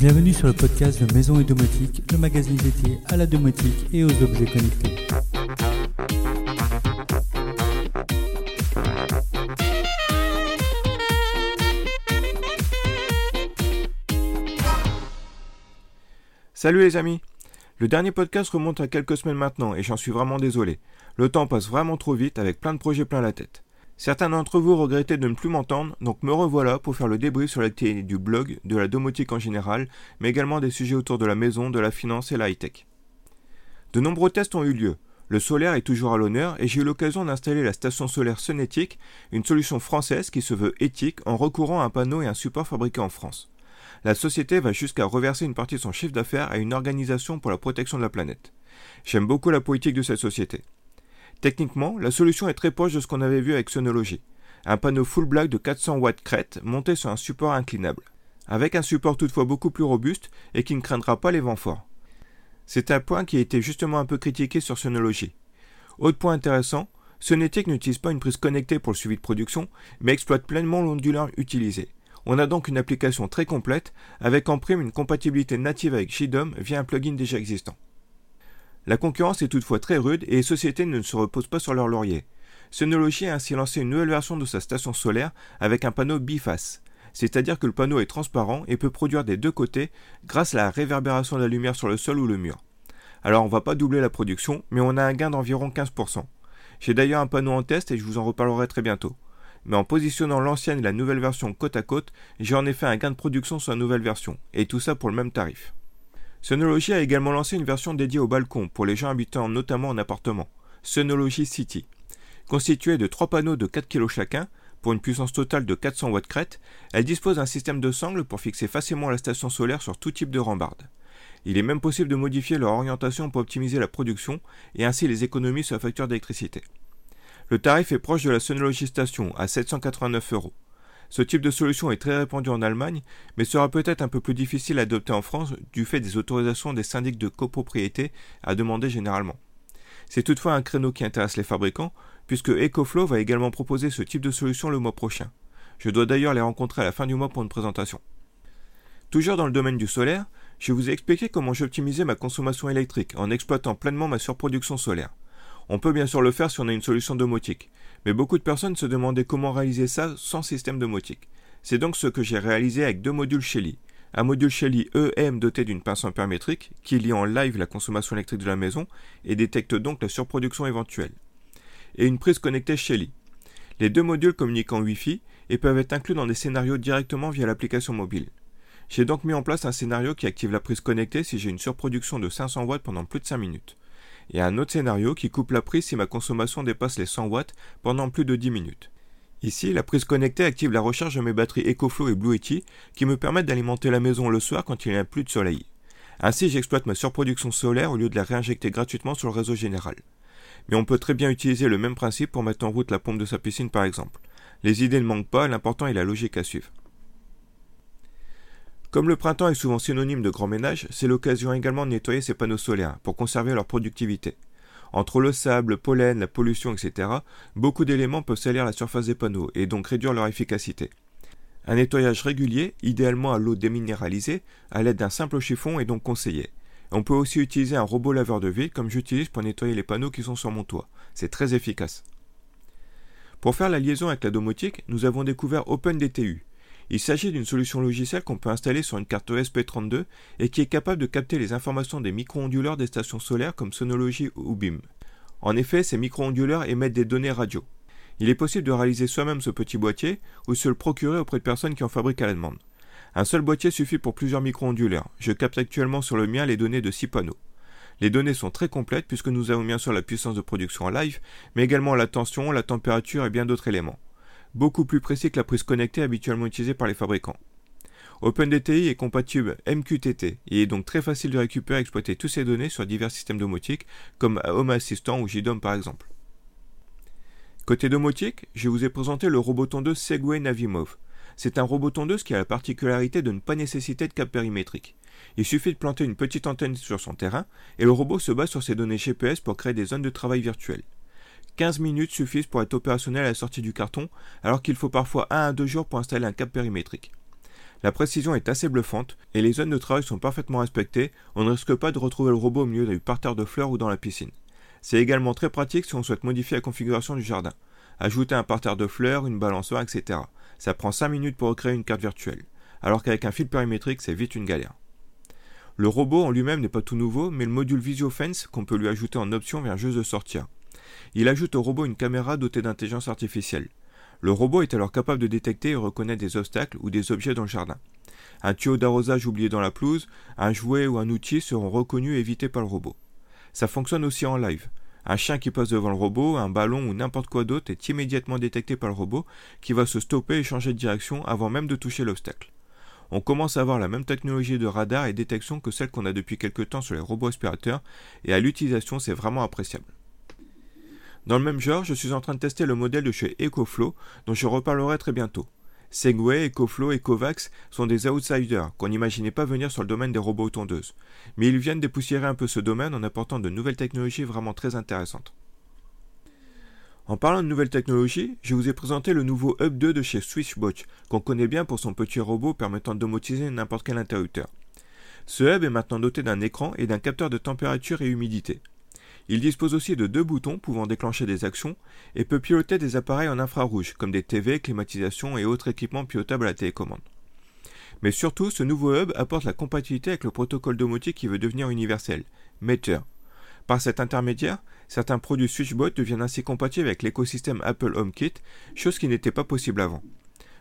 Bienvenue sur le podcast de Maison et Domotique, le magazine dédié à la domotique et aux objets connectés. Salut les amis Le dernier podcast remonte à quelques semaines maintenant et j'en suis vraiment désolé. Le temps passe vraiment trop vite avec plein de projets plein la tête. Certains d'entre vous regrettaient de ne plus m'entendre, donc me revoilà pour faire le débrief sur l'activité du blog, de la domotique en général, mais également des sujets autour de la maison, de la finance et la high-tech. De nombreux tests ont eu lieu. Le solaire est toujours à l'honneur et j'ai eu l'occasion d'installer la station solaire Sonetic, une solution française qui se veut éthique en recourant à un panneau et un support fabriqués en France la société va jusqu'à reverser une partie de son chiffre d'affaires à une organisation pour la protection de la planète. J'aime beaucoup la politique de cette société. Techniquement, la solution est très proche de ce qu'on avait vu avec Sonology. Un panneau full black de 400 watts crête monté sur un support inclinable, avec un support toutefois beaucoup plus robuste et qui ne craindra pas les vents forts. C'est un point qui a été justement un peu critiqué sur Sonology. Autre point intéressant, Sonetic n'utilise pas une prise connectée pour le suivi de production, mais exploite pleinement l'onduleur utilisé. On a donc une application très complète, avec en prime une compatibilité native avec JDOM via un plugin déjà existant. La concurrence est toutefois très rude et les sociétés ne se reposent pas sur leur laurier. Synology a ainsi lancé une nouvelle version de sa station solaire avec un panneau biface, c'est-à-dire que le panneau est transparent et peut produire des deux côtés grâce à la réverbération de la lumière sur le sol ou le mur. Alors on va pas doubler la production, mais on a un gain d'environ 15%. J'ai d'ailleurs un panneau en test et je vous en reparlerai très bientôt mais en positionnant l'ancienne et la nouvelle version côte à côte, j'ai en effet un gain de production sur la nouvelle version, et tout ça pour le même tarif. Sonology a également lancé une version dédiée au balcon pour les gens habitant notamment en appartement, Sonology City. Constituée de trois panneaux de 4 kg chacun, pour une puissance totale de 400 watts crête, elle dispose d'un système de sangles pour fixer facilement la station solaire sur tout type de rambarde. Il est même possible de modifier leur orientation pour optimiser la production et ainsi les économies sur la facture d'électricité. Le tarif est proche de la Sonology Station, à 789 euros. Ce type de solution est très répandu en Allemagne, mais sera peut-être un peu plus difficile à adopter en France du fait des autorisations des syndics de copropriété à demander généralement. C'est toutefois un créneau qui intéresse les fabricants, puisque EcoFlow va également proposer ce type de solution le mois prochain. Je dois d'ailleurs les rencontrer à la fin du mois pour une présentation. Toujours dans le domaine du solaire, je vous ai expliqué comment j'optimisais ma consommation électrique en exploitant pleinement ma surproduction solaire. On peut bien sûr le faire si on a une solution domotique, mais beaucoup de personnes se demandaient comment réaliser ça sans système domotique. C'est donc ce que j'ai réalisé avec deux modules Shelly. Un module Shelly EM doté d'une pince ampère métrique qui lit en live la consommation électrique de la maison et détecte donc la surproduction éventuelle. Et une prise connectée Shelly. Les deux modules communiquent en Wi-Fi et peuvent être inclus dans des scénarios directement via l'application mobile. J'ai donc mis en place un scénario qui active la prise connectée si j'ai une surproduction de 500 watts pendant plus de 5 minutes et un autre scénario qui coupe la prise si ma consommation dépasse les 100 watts pendant plus de 10 minutes. Ici, la prise connectée active la recharge de mes batteries EcoFlow et Bluetooth qui me permettent d'alimenter la maison le soir quand il n'y a plus de soleil. Ainsi, j'exploite ma surproduction solaire au lieu de la réinjecter gratuitement sur le réseau général. Mais on peut très bien utiliser le même principe pour mettre en route la pompe de sa piscine par exemple. Les idées ne manquent pas, l'important est la logique à suivre. Comme le printemps est souvent synonyme de grand ménage, c'est l'occasion également de nettoyer ces panneaux solaires pour conserver leur productivité. Entre le sable, le pollen, la pollution, etc., beaucoup d'éléments peuvent salir la surface des panneaux et donc réduire leur efficacité. Un nettoyage régulier, idéalement à l'eau déminéralisée, à l'aide d'un simple chiffon est donc conseillé. On peut aussi utiliser un robot laveur de ville comme j'utilise pour nettoyer les panneaux qui sont sur mon toit. C'est très efficace. Pour faire la liaison avec la domotique, nous avons découvert OpenDTU, il s'agit d'une solution logicielle qu'on peut installer sur une carte ESP32 et qui est capable de capter les informations des micro-onduleurs des stations solaires comme Sonology ou BIM. En effet, ces micro-onduleurs émettent des données radio. Il est possible de réaliser soi-même ce petit boîtier ou se le procurer auprès de personnes qui en fabriquent à la demande. Un seul boîtier suffit pour plusieurs micro-onduleurs. Je capte actuellement sur le mien les données de 6 panneaux. Les données sont très complètes puisque nous avons bien sûr la puissance de production en live, mais également la tension, la température et bien d'autres éléments beaucoup plus précis que la prise connectée habituellement utilisée par les fabricants. OpenDTI est compatible MQTT et est donc très facile de récupérer et exploiter toutes ces données sur divers systèmes domotiques comme Home Assistant ou JDOM par exemple. Côté domotique, je vous ai présenté le robot tondeuse Segway Navimov. C'est un robot tondeuse qui a la particularité de ne pas nécessiter de cap périmétrique. Il suffit de planter une petite antenne sur son terrain et le robot se base sur ses données GPS pour créer des zones de travail virtuelles. 15 minutes suffisent pour être opérationnel à la sortie du carton, alors qu'il faut parfois 1 à 2 jours pour installer un cap périmétrique. La précision est assez bluffante et les zones de travail sont parfaitement respectées, on ne risque pas de retrouver le robot au milieu d'un parterre de fleurs ou dans la piscine. C'est également très pratique si on souhaite modifier la configuration du jardin. Ajouter un parterre de fleurs, une balançoire, etc. Ça prend 5 minutes pour recréer une carte virtuelle, alors qu'avec un fil périmétrique c'est vite une galère. Le robot en lui-même n'est pas tout nouveau, mais le module VisioFence qu'on peut lui ajouter en option vient juste de sortir. Il ajoute au robot une caméra dotée d'intelligence artificielle. Le robot est alors capable de détecter et reconnaître des obstacles ou des objets dans le jardin. Un tuyau d'arrosage oublié dans la pelouse, un jouet ou un outil seront reconnus et évités par le robot. Ça fonctionne aussi en live. Un chien qui passe devant le robot, un ballon ou n'importe quoi d'autre est immédiatement détecté par le robot qui va se stopper et changer de direction avant même de toucher l'obstacle. On commence à avoir la même technologie de radar et détection que celle qu'on a depuis quelques temps sur les robots aspirateurs et à l'utilisation c'est vraiment appréciable. Dans le même genre, je suis en train de tester le modèle de chez EcoFlow, dont je reparlerai très bientôt. Segway, EcoFlow et Kovacs sont des outsiders qu'on n'imaginait pas venir sur le domaine des robots tondeuses. Mais ils viennent dépoussiérer un peu ce domaine en apportant de nouvelles technologies vraiment très intéressantes. En parlant de nouvelles technologies, je vous ai présenté le nouveau Hub 2 de chez Switchbot, qu'on connaît bien pour son petit robot permettant de n'importe quel interrupteur. Ce hub est maintenant doté d'un écran et d'un capteur de température et humidité. Il dispose aussi de deux boutons pouvant déclencher des actions et peut piloter des appareils en infrarouge comme des TV, climatisation et autres équipements pilotables à la télécommande. Mais surtout, ce nouveau hub apporte la compatibilité avec le protocole domotique qui veut devenir universel, Meter. Par cet intermédiaire, certains produits SwitchBot deviennent ainsi compatibles avec l'écosystème Apple HomeKit, chose qui n'était pas possible avant.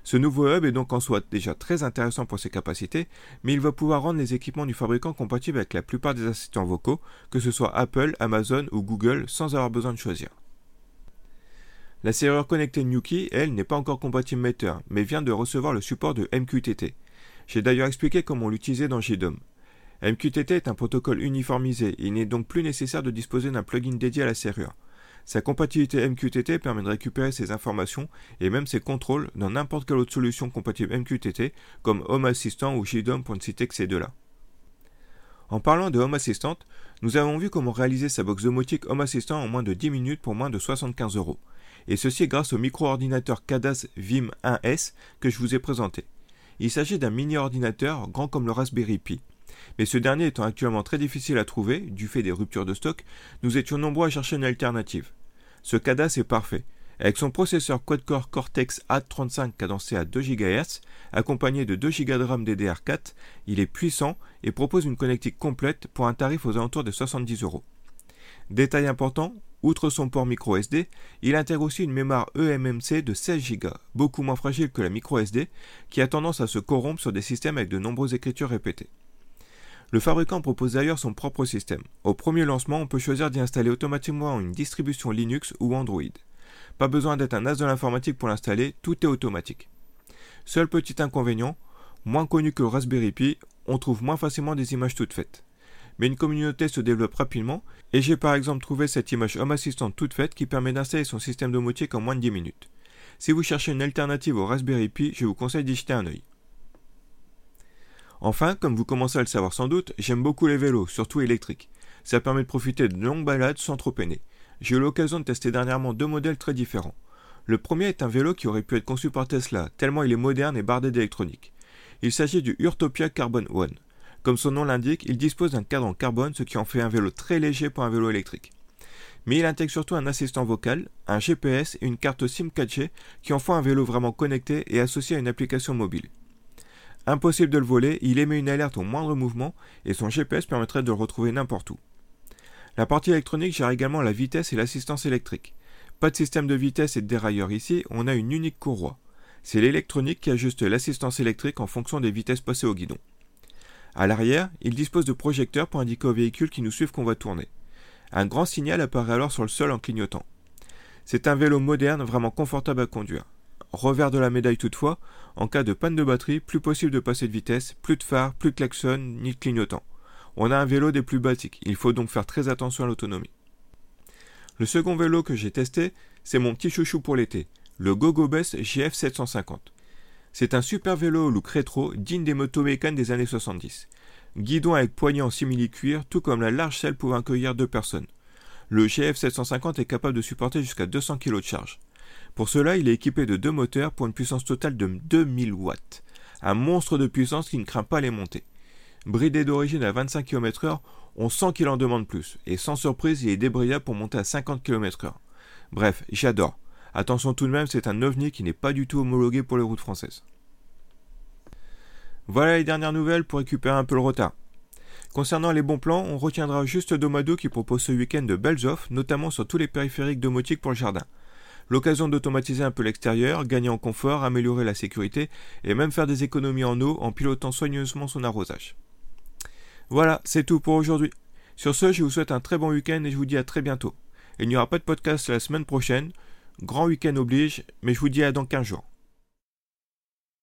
Ce nouveau hub est donc en soi déjà très intéressant pour ses capacités, mais il va pouvoir rendre les équipements du fabricant compatibles avec la plupart des assistants vocaux, que ce soit Apple, Amazon ou Google, sans avoir besoin de choisir. La serrure connectée Nuki, elle, n'est pas encore compatible Meter, mais vient de recevoir le support de MQTT. J'ai d'ailleurs expliqué comment l'utiliser dans JDOM. MQTT est un protocole uniformisé, il n'est donc plus nécessaire de disposer d'un plugin dédié à la serrure. Sa compatibilité MQTT permet de récupérer ces informations et même ses contrôles dans n'importe quelle autre solution compatible MQTT comme Home Assistant ou JDOM pour ne citer que ces deux-là. En parlant de Home Assistant, nous avons vu comment réaliser sa box domotique Home Assistant en moins de 10 minutes pour moins de 75 euros. Et ceci grâce au micro-ordinateur Cadas Vim 1S que je vous ai présenté. Il s'agit d'un mini-ordinateur grand comme le Raspberry Pi. Mais ce dernier étant actuellement très difficile à trouver, du fait des ruptures de stock, nous étions nombreux à chercher une alternative. Ce CADAS est parfait. Avec son processeur quad-core Cortex A35 cadencé à 2 GHz, accompagné de 2 Go de RAM DDR4, il est puissant et propose une connectique complète pour un tarif aux alentours de 70 euros. Détail important, outre son port micro SD, il intègre aussi une mémoire eMMC de 16 Go, beaucoup moins fragile que la micro SD, qui a tendance à se corrompre sur des systèmes avec de nombreuses écritures répétées. Le fabricant propose d'ailleurs son propre système. Au premier lancement, on peut choisir d'y installer automatiquement une distribution Linux ou Android. Pas besoin d'être un as de l'informatique pour l'installer, tout est automatique. Seul petit inconvénient, moins connu que le Raspberry Pi, on trouve moins facilement des images toutes faites. Mais une communauté se développe rapidement, et j'ai par exemple trouvé cette image Home Assistant toute faite qui permet d'installer son système domotique en moins de 10 minutes. Si vous cherchez une alternative au Raspberry Pi, je vous conseille d'y jeter un œil. Enfin, comme vous commencez à le savoir sans doute, j'aime beaucoup les vélos, surtout électriques. Ça permet de profiter de longues balades sans trop peiner. J'ai eu l'occasion de tester dernièrement deux modèles très différents. Le premier est un vélo qui aurait pu être conçu par Tesla, tellement il est moderne et bardé d'électronique. Il s'agit du Urtopia Carbon One. Comme son nom l'indique, il dispose d'un cadre en carbone, ce qui en fait un vélo très léger pour un vélo électrique. Mais il intègre surtout un assistant vocal, un GPS et une carte SIM 4G qui en font un vélo vraiment connecté et associé à une application mobile. Impossible de le voler, il émet une alerte au moindre mouvement et son GPS permettrait de le retrouver n'importe où. La partie électronique gère également la vitesse et l'assistance électrique. Pas de système de vitesse et de dérailleur ici, on a une unique courroie. C'est l'électronique qui ajuste l'assistance électrique en fonction des vitesses passées au guidon. À l'arrière, il dispose de projecteurs pour indiquer aux véhicules qui nous suivent qu'on va tourner. Un grand signal apparaît alors sur le sol en clignotant. C'est un vélo moderne vraiment confortable à conduire. Revers de la médaille toutefois, en cas de panne de batterie, plus possible de passer de vitesse, plus de phare, plus de klaxon, ni de clignotant. On a un vélo des plus basiques, il faut donc faire très attention à l'autonomie. Le second vélo que j'ai testé, c'est mon petit chouchou pour l'été, le GoGoBest GF 750. C'est un super vélo au look rétro, digne des motos mécanes des années 70. Guidon avec poignée en simili-cuir, tout comme la large selle pouvant accueillir deux personnes. Le GF 750 est capable de supporter jusqu'à 200 kg de charge. Pour cela, il est équipé de deux moteurs pour une puissance totale de 2000 watts. Un monstre de puissance qui ne craint pas les montées. Bridé d'origine à 25 km/h, on sent qu'il en demande plus, et sans surprise, il est débrayable pour monter à 50 km/h. Bref, j'adore. Attention tout de même, c'est un ovni qui n'est pas du tout homologué pour les routes françaises. Voilà les dernières nouvelles pour récupérer un peu le retard. Concernant les bons plans, on retiendra juste Domado qui propose ce week-end de belles offres, notamment sur tous les périphériques domotiques pour le jardin. L'occasion d'automatiser un peu l'extérieur, gagner en confort, améliorer la sécurité et même faire des économies en eau en pilotant soigneusement son arrosage. Voilà, c'est tout pour aujourd'hui. Sur ce, je vous souhaite un très bon week-end et je vous dis à très bientôt. Il n'y aura pas de podcast la semaine prochaine, grand week-end oblige, mais je vous dis à dans 15 jours.